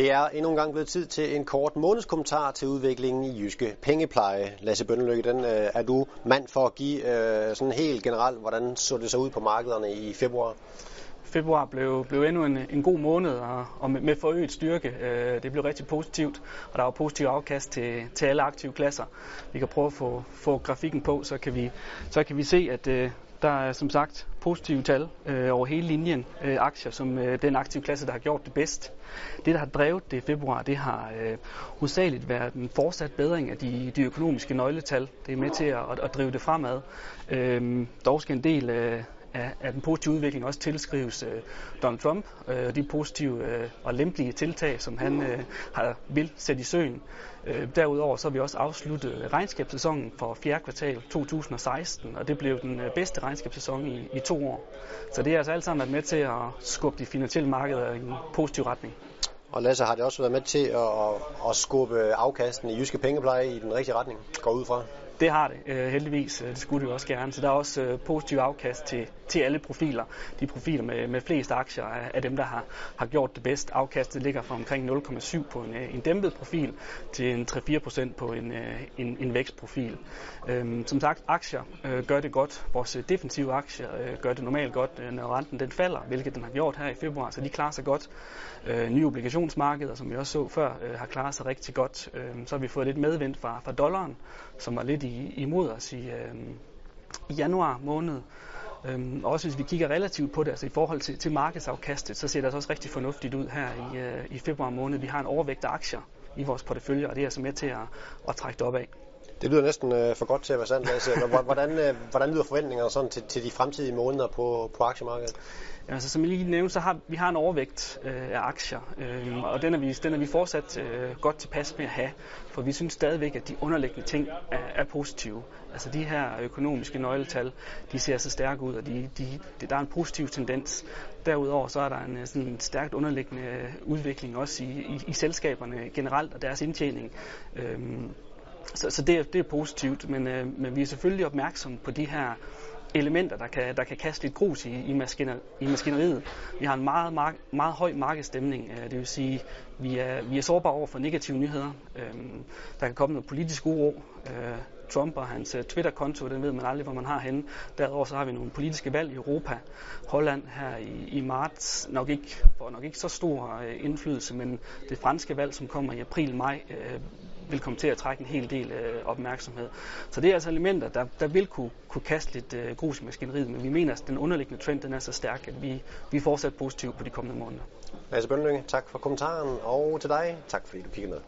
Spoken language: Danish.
Det er endnu en gang blevet tid til en kort månedskommentar til udviklingen i Jyske Pengepleje. Lasse Bønneløkke, den øh, er du mand for at give øh, sådan helt generelt, hvordan så det så ud på markederne i februar? Februar blev, blev endnu en, en god måned, og, og med, med forøget styrke. Øh, det blev rigtig positivt, og der var positiv afkast til, til alle aktive klasser. Vi kan prøve at få, få grafikken på, så kan vi, så kan vi se, at øh, der er som sagt positive tal øh, over hele linjen øh, aktier, som øh, den aktive klasse, der har gjort det bedst. Det, der har drevet det i februar, det har øh, hovedsageligt været en fortsat bedring af de, de økonomiske nøgletal. Det er med til at, at drive det fremad. Øh, dog skal en del øh, af, af den positive udvikling også tilskrives øh, Donald Trump øh, og de positive øh, og lempelige tiltag, som han øh, har vil sætte i søen. Øh, derudover så har vi også afsluttet regnskabssæsonen for fjerde kvartal 2016, og det blev den øh, bedste regnskabssæson i, i to år. Så det er altså alt sammen været med til at skubbe de finansielle markeder i en positiv retning. Og Lasse, har det også været med til at, at skubbe afkasten i jyske pengepleje i den rigtige retning, går ud fra? Det har det øh, heldigvis. Øh, det skulle det også gerne. Så der er også øh, positiv afkast til, til alle profiler. De profiler med, med flest aktier er, er dem, der har, har gjort det bedst. Afkastet ligger fra omkring 0,7 på en, øh, en dæmpet profil til en 3-4% på en, øh, en, en vækstprofil. Øhm, som sagt, aktier øh, gør det godt. Vores defensive aktier øh, gør det normalt godt, øh, når renten den falder, hvilket den har gjort her i februar, så de klarer sig godt. Øh, nye obligationsmarkeder, som vi også så før, øh, har klaret sig rigtig godt. Øh, så har vi fået lidt medvind fra, fra dollaren, som var lidt i, imod os i, øh, i januar måned. Øhm, også hvis vi kigger relativt på det, altså i forhold til, til markedsafkastet, så ser det altså også rigtig fornuftigt ud her i, øh, i februar måned. Vi har en overvægt af aktier i vores portefølje, og det er altså med til at, at trække det op af. Det lyder næsten øh, for godt til at være sandt, Lasse. Hvordan, øh, hvordan lyder forventningerne sådan til, til de fremtidige måneder på, på aktiemarkedet? Ja, altså, som jeg lige nævnte, så har vi har en overvægt øh, af aktier, øh, og den er, vi, den er vi fortsat øh, godt tilpas med at have, for vi synes stadigvæk, at de underliggende ting er, er positive. Altså de her økonomiske nøgletal, de ser så stærke ud, og de, de, de, der er en positiv tendens. Derudover så er der en øh, sådan en stærkt underliggende udvikling også i, i, i selskaberne generelt og deres indtjening. Øh, så, så det, er, det er positivt, men, øh, men vi er selvfølgelig opmærksomme på de her elementer, der kan, der kan kaste lidt grus i, i, maskiner, i maskineriet. Vi har en meget, meget, meget høj markedstemning, øh, det vil sige, vi er, vi er sårbare over for negative nyheder. Øh, der kan komme noget politisk uro. Øh, Trump og hans uh, Twitter-konto, den ved man aldrig, hvor man har henne. Derudover så har vi nogle politiske valg i Europa. Holland her i, i marts nok ikke, får nok ikke så stor uh, indflydelse, men det franske valg, som kommer i april-maj, uh, vil komme til at trække en hel del øh, opmærksomhed. Så det er altså elementer, der, der vil kunne, kunne kaste lidt øh, grus i maskineriet, men vi mener, at den underliggende trend den er så stærk, at vi, vi er fortsat positive på de kommende måneder. Lasse Bønlynge, tak for kommentaren, og til dig, tak fordi du kiggede med.